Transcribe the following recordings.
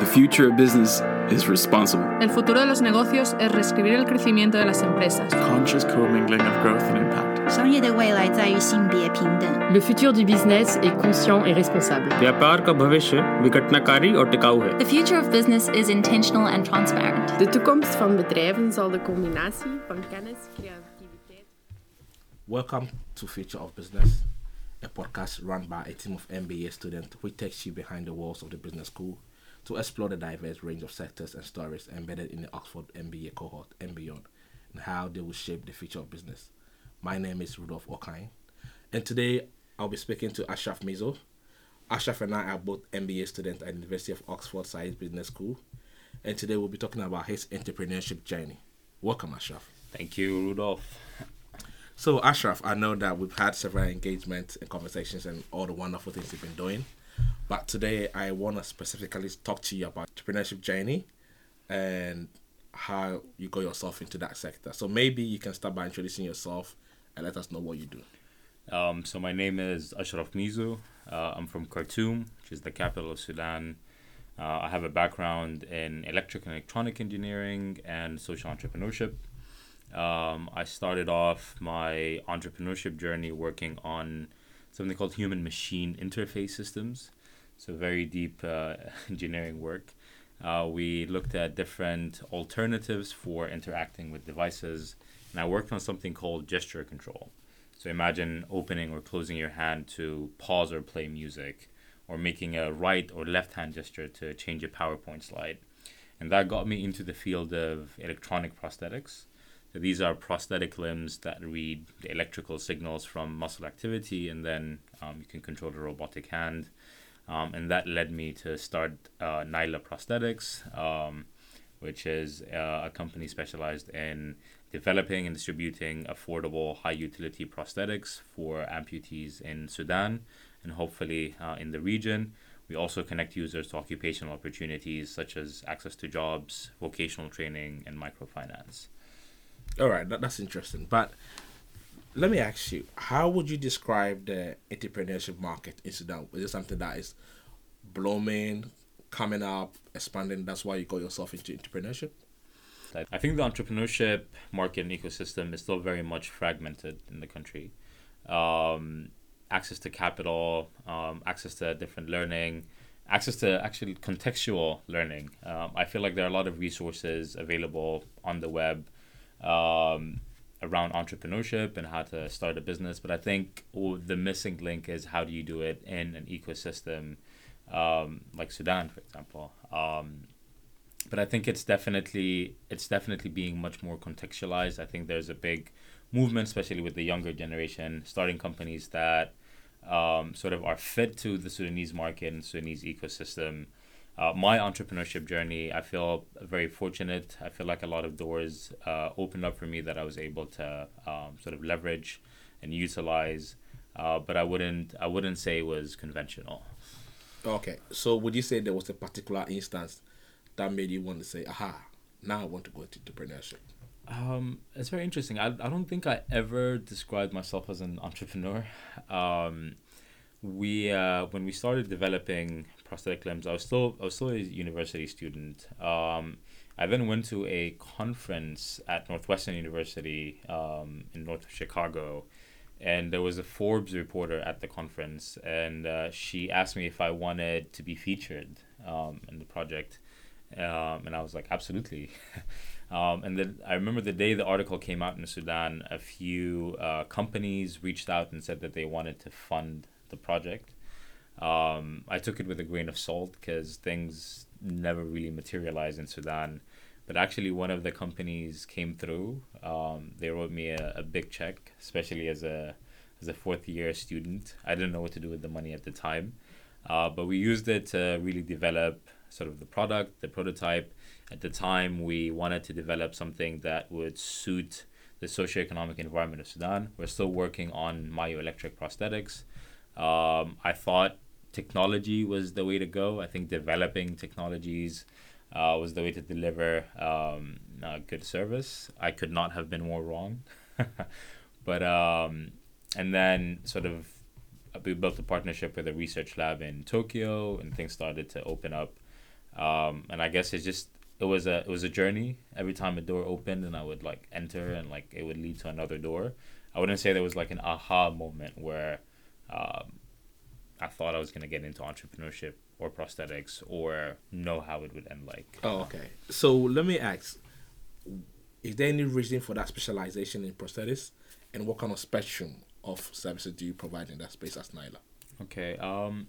The future of business is responsible. El futuro de los negocios es reescribir el crecimiento de las empresas. Conscious commingling of growth and impact. 商业的未来在于性别平等。 Le futur du business est conscient et responsable. व्यापार का भविष्य विघटनकारी और टिकाऊ है The future of business is intentional and transparent. De toekomst van bedrijven zal de combinatie van kennis, creativiteit. Welcome to Future of Business, a podcast run by a team of MBA students which takes you behind the walls of the business school to explore the diverse range of sectors and stories embedded in the Oxford MBA cohort and beyond, and how they will shape the future of business. My name is Rudolf Okine, and today I'll be speaking to Ashraf Mizo. Ashraf and I are both MBA students at the University of Oxford Saïd Business School, and today we'll be talking about his entrepreneurship journey. Welcome, Ashraf. Thank you, Rudolf. So, Ashraf, I know that we've had several engagements and conversations and all the wonderful things you've been doing. But today, I want to specifically talk to you about entrepreneurship journey and how you got yourself into that sector. So, maybe you can start by introducing yourself and let us know what you do. Um, so my name is Ashraf Mizu. Uh, I'm from Khartoum, which is the capital of Sudan. Uh, I have a background in electric and electronic engineering and social entrepreneurship. Um, I started off my entrepreneurship journey working on something called human machine interface systems. So, very deep uh, engineering work. Uh, we looked at different alternatives for interacting with devices, and I worked on something called gesture control. So, imagine opening or closing your hand to pause or play music, or making a right or left hand gesture to change a PowerPoint slide. And that got me into the field of electronic prosthetics. So these are prosthetic limbs that read the electrical signals from muscle activity, and then um, you can control the robotic hand. Um, and that led me to start uh, Nyla Prosthetics, um, which is uh, a company specialized in developing and distributing affordable, high utility prosthetics for amputees in Sudan and hopefully uh, in the region. We also connect users to occupational opportunities such as access to jobs, vocational training, and microfinance. All right, that, that's interesting. But let me ask you, how would you describe the entrepreneurship market in Sudan? Is it something that is blooming, coming up, expanding? That's why you got yourself into entrepreneurship? I I think the entrepreneurship market and ecosystem is still very much fragmented in the country. Um, access to capital, um, access to different learning, access to actually contextual learning. Um, I feel like there are a lot of resources available on the web um, around entrepreneurship and how to start a business. But I think the missing link is how do you do it in an ecosystem um, like Sudan, for example. Um, but I think it's definitely it's definitely being much more contextualized. I think there's a big movement, especially with the younger generation, starting companies that um, sort of are fit to the Sudanese market and Sudanese ecosystem. Uh, my entrepreneurship journey, I feel very fortunate. I feel like a lot of doors uh, opened up for me that I was able to um, sort of leverage and utilize. Uh, but I wouldn't I wouldn't say it was conventional. Okay, so would you say there was a particular instance that made you want to say, aha, now I want to go into entrepreneurship? Um, it's very interesting. I, I don't think I ever described myself as an entrepreneur. Um, we uh, when we started developing prosthetic limbs, I was still I was still a university student. Um, I then went to a conference at Northwestern University um, in North Chicago, and there was a Forbes reporter at the conference, and uh, she asked me if I wanted to be featured um, in the project, um, and I was like, absolutely. Um, and then I remember the day the article came out in Sudan, a few uh, companies reached out and said that they wanted to fund the project. Um, I took it with a grain of salt because things never really materialized in Sudan. But actually, one of the companies came through. Um, they wrote me a, a big check, especially as a as a fourth year student. I didn't know what to do with the money at the time, uh, but we used it to really develop sort of the product, the prototype. At the time, we wanted to develop something that would suit the socioeconomic environment of Sudan. We're still working on myoelectric prosthetics. Um, I thought technology was the way to go. I think developing technologies uh, was the way to deliver um, good service. I could not have been more wrong. but um, and then sort of we built a partnership with a research lab in Tokyo, and things started to open up. Um, and I guess it's just it was a it was a journey. Every time a door opened and I would like enter and like it would lead to another door. I wouldn't say there was like an aha moment where um, I thought I was gonna get into entrepreneurship or prosthetics or know how it would end like. Oh, okay. So let me ask: Is there any reason for that specialization in prosthetics, and what kind of spectrum of services do you provide in that space as Nyla? Okay. Um,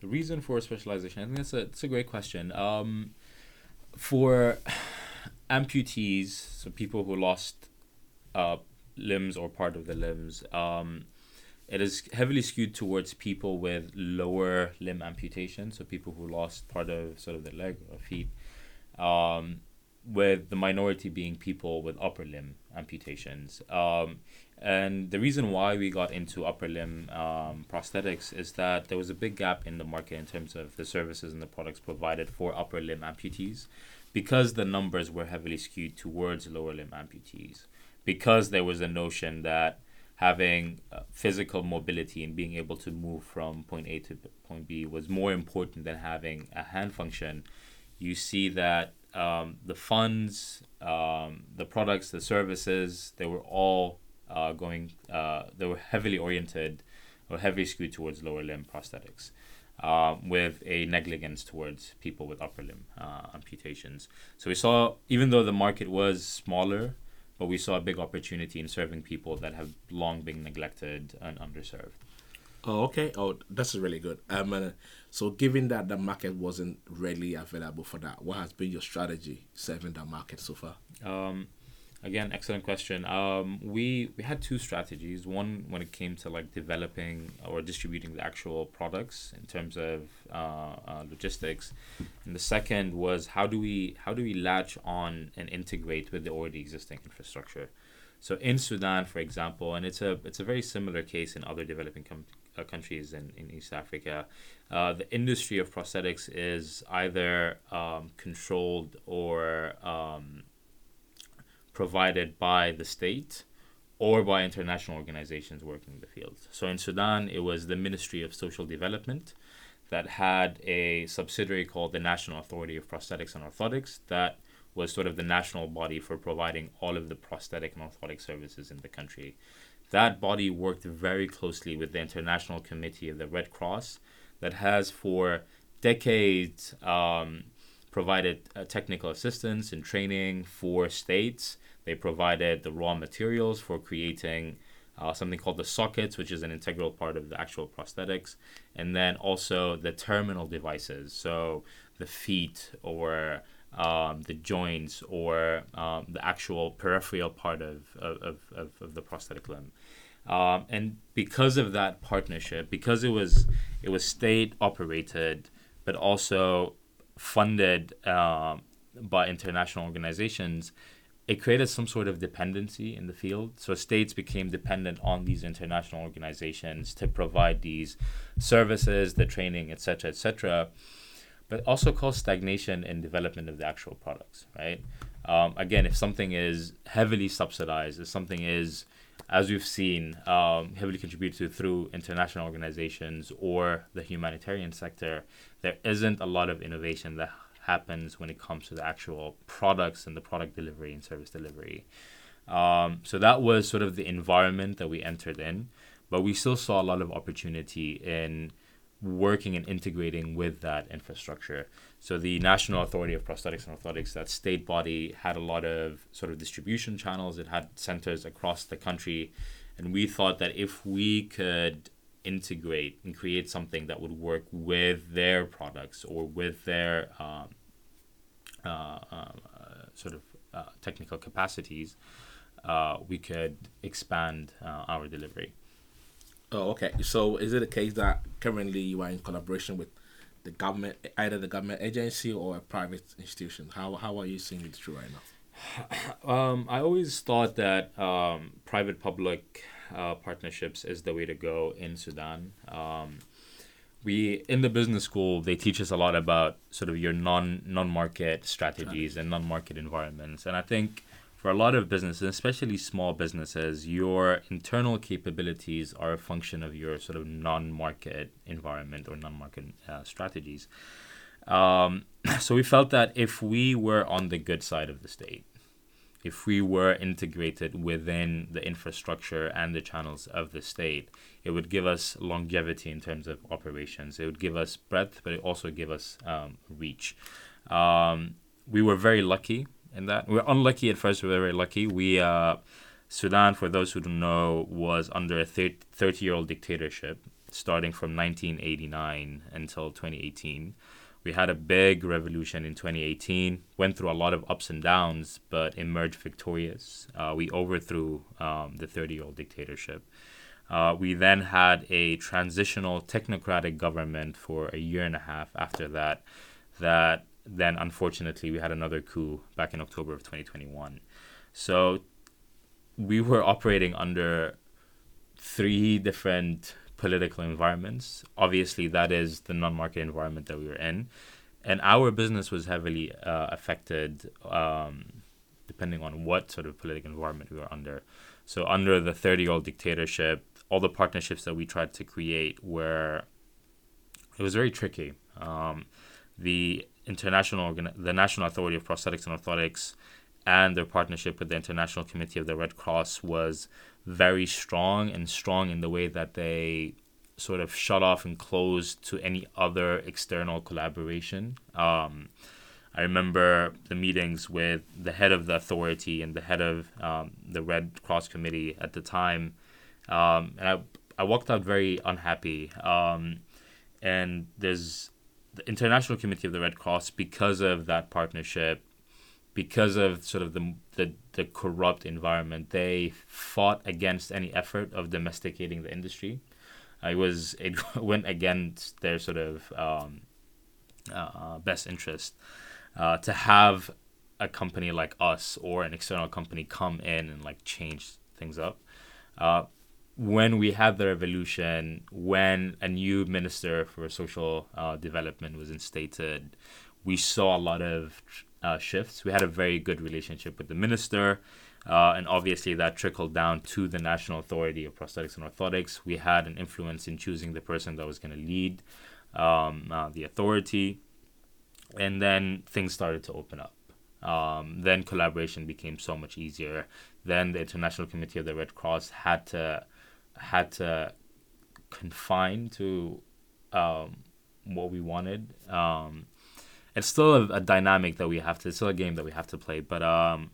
the reason for specialization, I think that's a that's a great question. Um, for amputees, so people who lost uh, limbs or part of the limbs, um, it is heavily skewed towards people with lower limb amputation, so people who lost part of sort of the leg or feet, um, with the minority being people with upper limb amputations. Um, and the reason why we got into upper limb um, prosthetics is that there was a big gap in the market in terms of the services and the products provided for upper limb amputees because the numbers were heavily skewed towards lower limb amputees. Because there was a notion that having uh, physical mobility and being able to move from point A to point B was more important than having a hand function, you see that um, the funds, um, the products, the services, they were all uh, going, uh, they were heavily oriented or heavily skewed towards lower limb prosthetics. Um, with a negligence towards people with upper limb uh, amputations. So we saw, even though the market was smaller, but we saw a big opportunity in serving people that have long been neglected and underserved. Oh, okay. Oh, that's really good. Um, uh, so given that the market wasn't readily available for that, what has been your strategy serving that market so far? Um, again, excellent question. Um, we we had two strategies. One when it came to like developing or distributing the actual products in terms of uh, uh, logistics, and the second was how do we how do we latch on and integrate with the already existing infrastructure. So in Sudan, for example, and it's a it's a very similar case in other developing com- uh, countries in, in East Africa, uh, the industry of prosthetics is either um, controlled or um, provided by the state or by international organizations working in the field. So in Sudan, it was the Ministry of Social Development that had a subsidiary called the National Authority of Prosthetics and Orthotics that was sort of the national body for providing all of the prosthetic and orthotic services in the country. That body worked very closely with the International Committee of the Red Cross that has for decades um, provided uh, technical assistance and training for states they provided the raw materials for creating uh, something called the sockets, which is an integral part of the actual prosthetics, and then also the terminal devices, so the feet or um, the joints or um, the actual peripheral part of, of, of, of the prosthetic limb. Um, and because of that partnership, because it was it was state operated, but also funded um, by international organizations, it created some sort of dependency in the field. So states became dependent on these international organizations to provide these services, the training, etc., etc. But also caused stagnation in development of the actual products, right? Um, again, if something is heavily subsidized, if something is, as we've seen, um, heavily contributed through international organizations or the humanitarian sector, there isn't a lot of innovation that happens when it comes to the actual products and the product delivery and service delivery. Um, so that was sort of the environment that we entered in, but we still saw a lot of opportunity in working and integrating with that infrastructure. So the National Authority of Prosthetics and Orthotics, that state body, had a lot of sort of distribution channels. It had centers across the country, and we thought that if we could integrate and create something that would work with their products or with their um, uh, uh, sort of uh, technical capacities, uh, we could expand uh, our delivery. Oh, okay. So is it a case that currently you are in collaboration with the government, either the government agency or a private institution? How, how are you seeing it through right now? Um, I always thought that um, private public uh, partnerships is the way to go in Sudan. Um, we in the business school they teach us a lot about sort of your non non market strategies and non market environments, and I think for a lot of businesses, especially small businesses, your internal capabilities are a function of your sort of non market environment or non market uh, strategies. Um, so we felt that if we were on the good side of the state, if we were integrated within the infrastructure and the channels of the state, it would give us longevity in terms of operations. It would give us breadth, but it also give us um, reach. Um, we were very lucky in that. We were unlucky at first. We were very lucky. We uh, Sudan, for those who don't know, was under a 30 year old dictatorship starting from 1989 until 2018. We had a big revolution in 2018, went through a lot of ups and downs, but emerged victorious. Uh, we overthrew um, the 30 year old dictatorship. Uh, we then had a transitional technocratic government for a year and a half after that. That then, unfortunately, we had another coup back in October of 2021. So we were operating under three different political environments. Obviously, that is the non-market environment that we were in, and our business was heavily uh, affected, um, depending on what sort of political environment we were under. So, under the thirty-year-old dictatorship, all the partnerships that we tried to create were it was very tricky. Um, the international organ- the National Authority of Prosthetics and Orthotics and their partnership with the International Committee of the Red Cross was very strong and strong in the way that they sort of shut off and closed to any other external collaboration. Um, I remember the meetings with the head of the authority and the head of um, the Red Cross Committee at the time, um, and I I walked out very unhappy. Um, and there's the International Committee of the Red Cross because of that partnership because of sort of the, the the corrupt environment, they fought against any effort of domesticating the industry. Uh, it was it went against their sort of um, uh, best interest uh, to have a company like us or an external company come in and like change things up. Uh, when we had the revolution, when a new minister for social uh, development was instated, we saw a lot of uh, shifts. We had a very good relationship with the minister, uh, and obviously that trickled down to the National Authority of Prosthetics and Orthotics. We had an influence in choosing the person that was going to lead um, uh, the authority, and then things started to open up. Um, then collaboration became so much easier. Then the International Committee of the Red Cross had to had to confine to um, what we wanted. Um, it's still a, a, dynamic that we have to. It's still a game that we have to play, but um,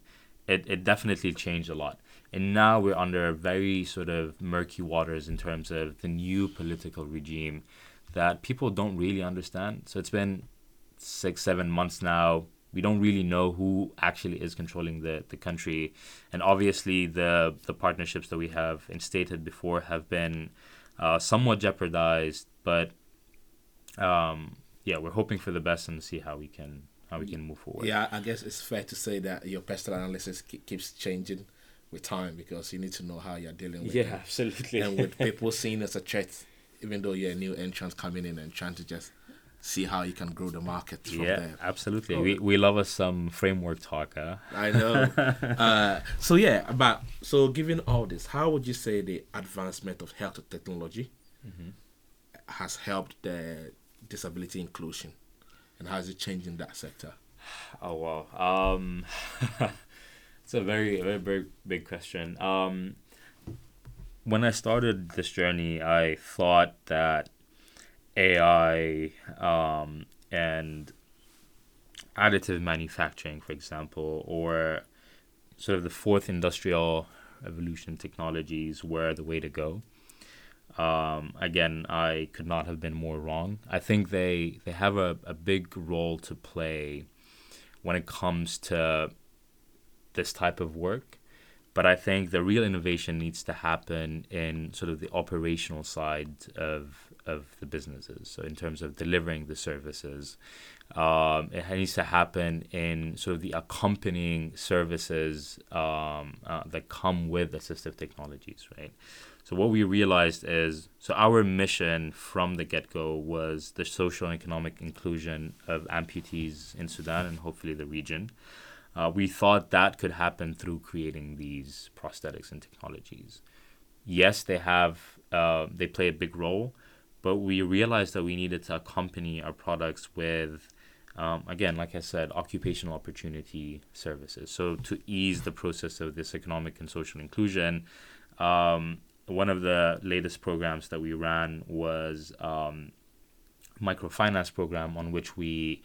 it it definitely changed a lot. And now we're under very sort of murky waters in terms of the new political regime that people don't really understand. So it's been six, seven months now. We don't really know who actually is controlling the, the country. And obviously, the, the partnerships that we have instated before have been uh, somewhat jeopardized, but um, yeah, we're hoping for the best and see how we can how we can move forward. Yeah, I guess it's fair to say that your personal analysis keeps changing with time because you need to know how you're dealing with yeah, absolutely. And with people seen as a threat, even though you're a new entrant coming in and trying to just see how you can grow the market from yeah, there. absolutely. Oh. We we love us some framework talk. Huh? I know. uh, so yeah, but so given all this, how would you say the advancement of health technology mm-hmm. has helped the disability inclusion, and how is it changing that sector? Oh wow, um, it's a very very very big question. Um, when I started this journey, I thought that AI um, and additive manufacturing, for example, or sort of the fourth industrial revolution technologies were the way to go. Um, again, I could not have been more wrong. I think they they have a, a big role to play when it comes to this type of work. But I think the real innovation needs to happen in sort of the operational side of of the businesses. So in terms of delivering the services, um, it needs to happen in sort of the accompanying services um, uh, that come with assistive technologies, right? So what we realized is so our mission from the get go was the social and economic inclusion of amputees in Sudan and hopefully the region. Uh, we thought that could happen through creating these prosthetics and technologies. Yes, they have uh, they play a big role, but we realized that we needed to accompany our products with um, again, like I said, occupational opportunity services. So to ease the process of this economic and social inclusion, um, one of the latest programs that we ran was um, microfinance program on which we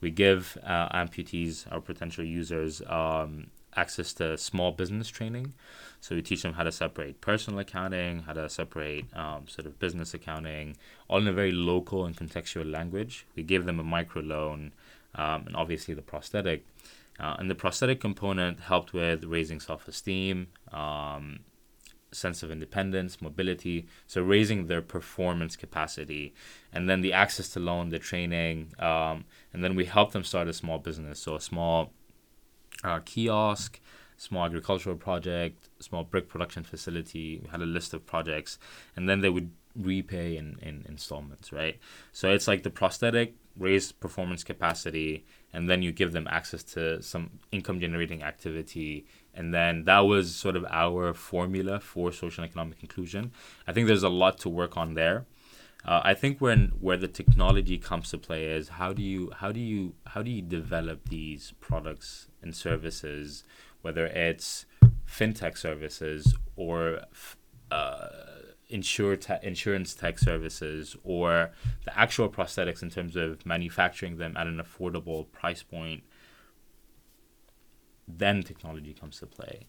we give uh, amputees, our potential users, um, access to small business training. So we teach them how to separate personal accounting, how to separate um, sort of business accounting, all in a very local and contextual language. We give them a micro loan um, and obviously the prosthetic. Uh, and the prosthetic component helped with raising self esteem, um, sense of independence, mobility, so raising their performance capacity, and then the access to loan, the training, um, and then we help them start a small business, so a small uh, kiosk, small agricultural project, small brick production facility. We had a list of projects, and then they would repay in, in installments, right? So it's like the prosthetic raise performance capacity, and then you give them access to some income generating activity. And then that was sort of our formula for social and economic inclusion. I think there's a lot to work on there. Uh, I think when where the technology comes to play is how do you how do you how do you develop these products and services, whether it's fintech services or uh, insure te- insurance tech services or the actual prosthetics in terms of manufacturing them at an affordable price point, then technology comes to play.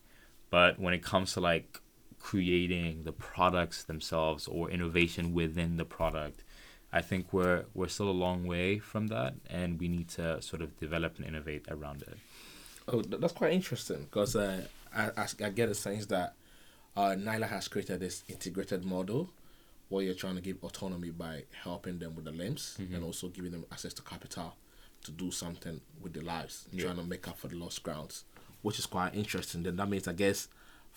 But when it comes to like creating the products themselves or innovation within the product, I think we're we're still a long way from that, and we need to sort of develop and innovate around it. Oh, that's quite interesting because uh, I, I, I get a sense that uh, Nyla has created this integrated model where you're trying to give autonomy by helping them with the limbs mm-hmm. and also giving them access to capital to do something with their lives, yeah. trying to make up for the lost grounds, which is quite interesting. Then that means, I guess,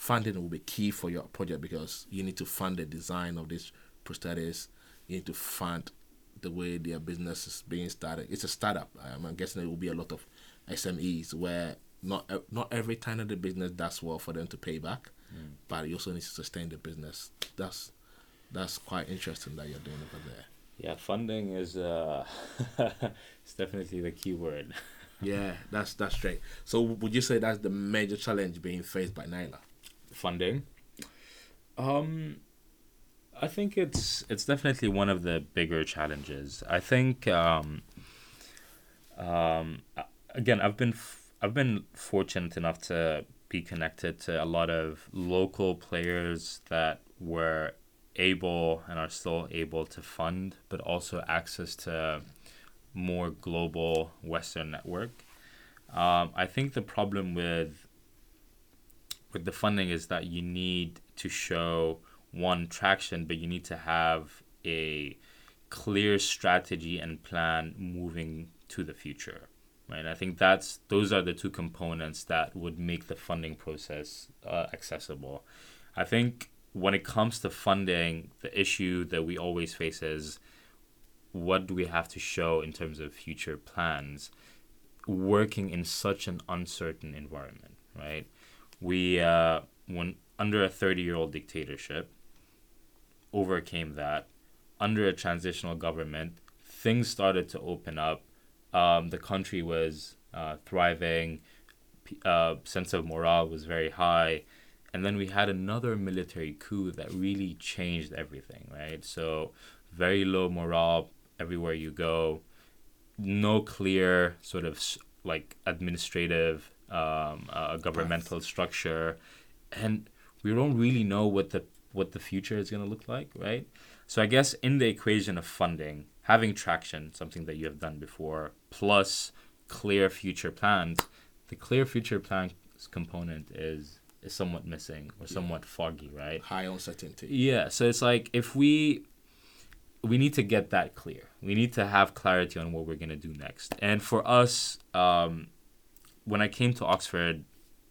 funding will be key for your project because you need to fund the design of these prosthetics, you need to fund the way their business is being started. It's a startup. I'm guessing there will be a lot of SMEs where not not every time of the business does well for them to pay back, mm. but you also need to sustain the business. That's that's quite interesting that you're doing over there. Yeah, funding is uh, it's definitely the key word. yeah, that's that's straight. So would you say that's the major challenge being faced by Nyla? Funding. Um, I think it's it's definitely one of the bigger challenges. I think um, um, again, I've been f- I've been fortunate enough to be connected to a lot of local players that were able and are still able to fund, but also access to more global Western network. Um, I think the problem with with the funding is that you need to show one traction, but you need to have a clear strategy and plan moving to the future right? I think that's those are the two components that would make the funding process uh, accessible. I think when it comes to funding, the issue that we always face is what do we have to show in terms of future plans working in such an uncertain environment, right? We uh, when under a 30 year old dictatorship overcame that. Under a transitional government things started to open up. Um, the country was uh, thriving, uh, sense of morale was very high, and then we had another military coup that really changed everything. Right, so very low morale everywhere you go, no clear sort of like administrative, um, uh, governmental structure, and we don't really know what the what the future is going to look like. Right, so I guess in the equation of funding having traction, something that you have done before, plus clear future plans, the clear future plans component is is somewhat missing or somewhat yeah. foggy, right? High uncertainty. Yeah, so it's like if we we need to get that clear. We need to have clarity on what we're gonna do next. And for us, um, when I came to Oxford,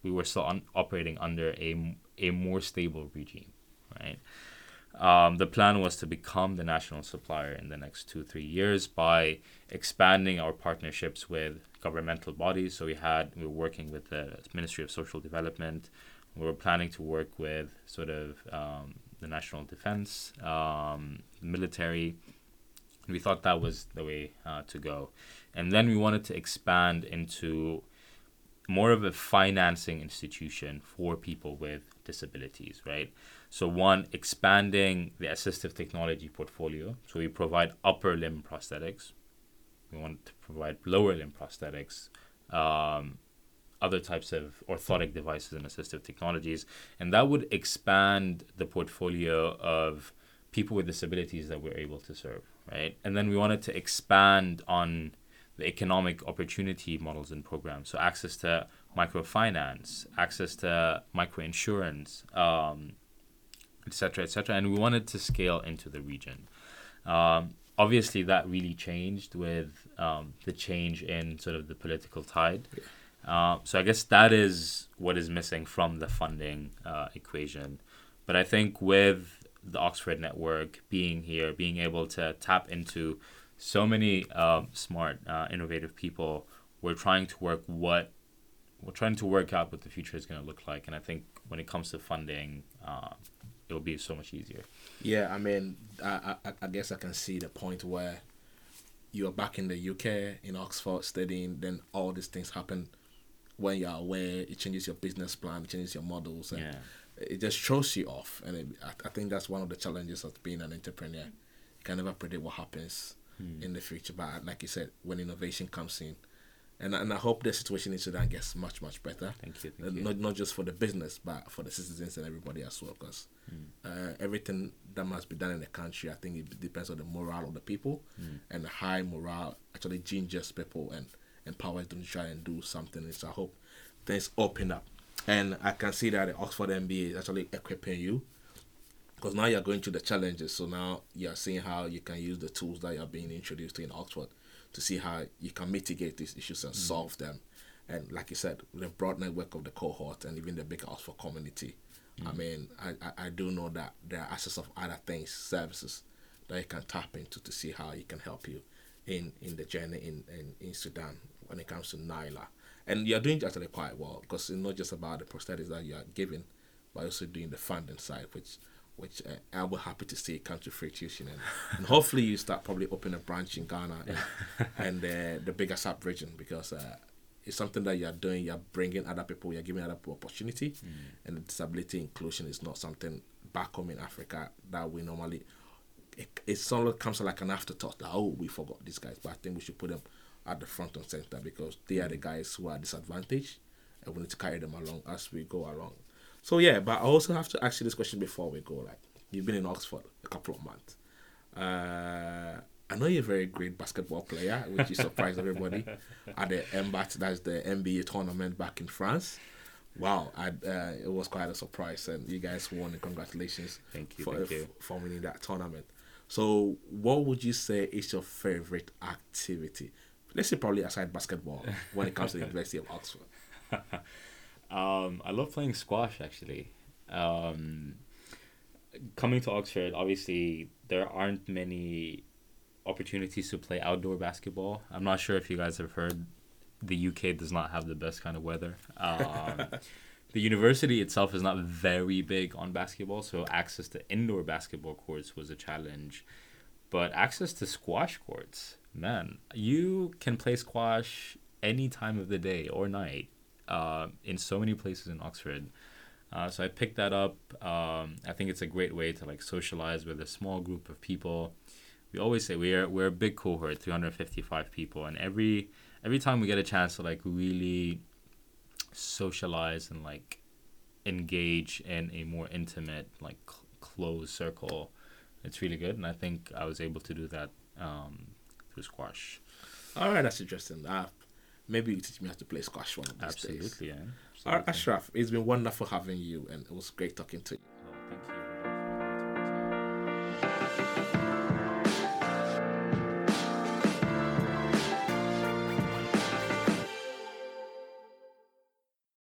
we were still un- operating under a a more stable regime, right? Um, the plan was to become the national supplier in the next two, three years by expanding our partnerships with governmental bodies. So we had, we were working with the Ministry of Social Development. We were planning to work with sort of um, the national defense, um, military, we thought that was the way uh, to go. And then we wanted to expand into more of a financing institution for people with disabilities, right? So, one, expanding the assistive technology portfolio. So, we provide upper limb prosthetics, we want to provide lower limb prosthetics, um, other types of orthotic devices and assistive technologies. And that would expand the portfolio of people with disabilities that we're able to serve, right? And then we wanted to expand on the economic opportunity models and programs. So access to microfinance, access to microinsurance, um, et cetera, et cetera. And we wanted to scale into the region. Um, obviously, that really changed with um, the change in sort of the political tide. Uh, so I guess that is what is missing from the funding uh, equation. But I think with the Oxford network being here, being able to tap into so many uh, smart, uh, innovative people, we're trying to work what we're trying to work out what the future is going to look like. And I think when it comes to funding, uh, it'll be so much easier. Yeah, I mean, I, I I guess I can see the point where you're back in the UK in Oxford studying, then all these things happen when you're aware. It changes your business plan, it changes your models, and Yeah. it just throws you off. And it, I, I think that's one of the challenges of being an entrepreneur. You can never predict what happens in the future, but like you said, when innovation comes in, and and I hope the situation in Sudan gets much much better. Thank you. Uh, Thank you. not not just for the business, but for the citizens and everybody as well. Because uh, everything that must be done in the country, I think it depends on the morale of the people, and the high morale actually gingers people and empowers them to try and do something. And so I hope things open up, and I can see that the Oxford MBA is actually equipping you. Because now you're going through the challenges, so now you're seeing how you can use the tools that you're being introduced to in Oxford to see how you can mitigate these issues and mm. solve them. And like you said, the broad network of the cohort and even the big Oxford community. I mm. mean, I, I, I do know that there are access of other things, services that you can tap into to see how you can help you in, in the journey in, in, in Sudan when it comes to Nyla. And you're doing actually quite well because it's not just about the prosthetics that you are giving, but also doing the funding side, which which uh, I'll be happy to see come to fruition. And, and hopefully you start probably open a branch in Ghana and, and uh, the bigger sub region because uh, it's something that you're doing. You're bringing other people. You're giving other people opportunity, and disability inclusion is not something back home in Africa that we normally. It, it sort of comes like an afterthought that oh we forgot these guys, but I think we should put them at the front and center because they are the guys who are disadvantaged, and we need to carry them along as we go along. So yeah, but I also have to ask you this question before we go. Like you've been in Oxford a couple of months. Uh, I know you're a very great basketball player, which is surprised everybody at the MBAT, that's the MBA tournament back in France. Wow, I, uh, it was quite a surprise, and you guys won. And congratulations! Thank you, for, thank you. for winning that tournament. So, what would you say is your favorite activity? Let's say probably aside basketball when it comes to the University of Oxford. Um, I love playing squash actually. Um, coming to Oxford, obviously there aren't many opportunities to play outdoor basketball. I'm not sure if you guys have heard the UK does not have the best kind of weather. Um, the university itself is not very big on basketball, so access to indoor basketball courts was a challenge. But access to squash courts, man, you can play squash any time of the day or night uh, in so many places in Oxford. Uh, so I picked that up. Um, I think it's a great way to like socialize with a small group of people. We always say we're we're a big cohort, 355 people, and every every time we get a chance to like really socialize and like engage in a more intimate like cl- closed circle, it's really good. And I think I was able to do that um, through squash. All right, that's interesting. Uh, maybe you teach me how to play squash one of these days. Absolutely, yeah. All right, Absolutely. Ashraf, it's been wonderful having you, and it was great talking to you. Oh, thank you.